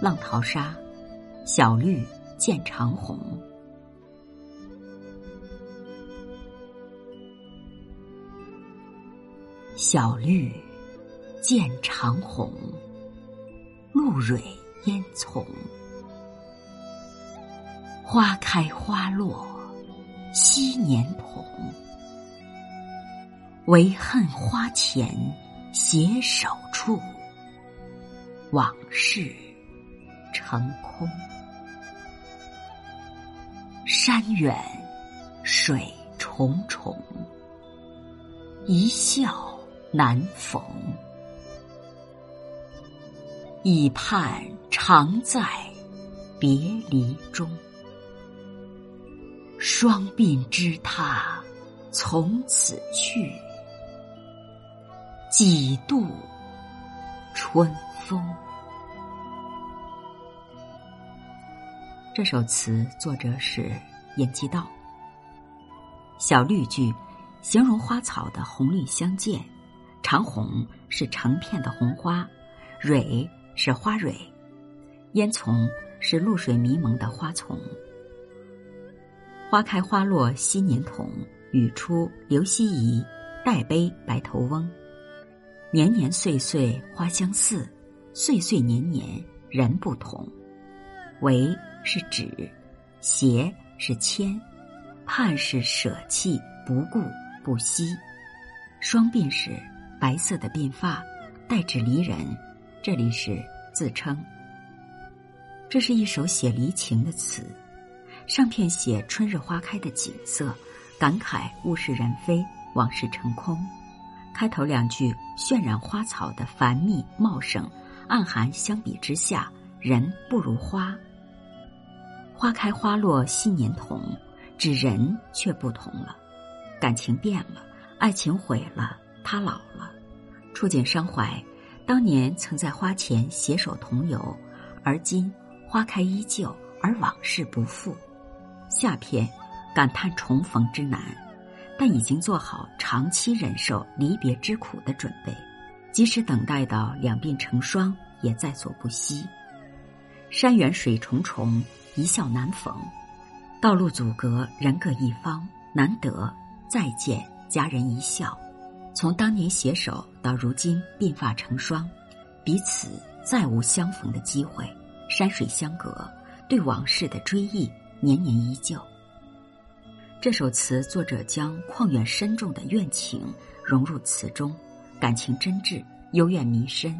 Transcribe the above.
浪淘沙，小绿见长虹。小绿见长虹，露蕊烟丛。花开花落昔年同，唯恨花前携手处，往事成空。山远水重重，一笑难逢。已盼常在别离中。双鬓之他，从此去，几度春风。这首词作者是严继道。小绿句形容花草的红绿相间，长红是成片的红花，蕊是花蕊，烟丛是露水迷蒙的花丛。花开花落昔年同，语出刘希夷，代悲白头翁。年年岁岁花相似，岁岁年年人不同。为是指，携是牵，盼是舍弃不顾不惜。双鬓是白色的鬓发，代指离人，这里是自称。这是一首写离情的词。上片写春日花开的景色，感慨物是人非，往事成空。开头两句渲染花草的繁密茂盛，暗含相比之下，人不如花。花开花落昔年同，指人却不同了，感情变了，爱情毁了，他老了，触景伤怀。当年曾在花前携手同游，而今花开依旧，而往事不复。下篇感叹重逢之难，但已经做好长期忍受离别之苦的准备，即使等待到两鬓成霜，也在所不惜。山远水重重，一笑难逢；道路阻隔，人各一方，难得再见佳人一笑。从当年携手到如今鬓发成霜，彼此再无相逢的机会。山水相隔，对往事的追忆。年年依旧。这首词作者将旷远深重的怨情融入词中，感情真挚，幽怨弥深，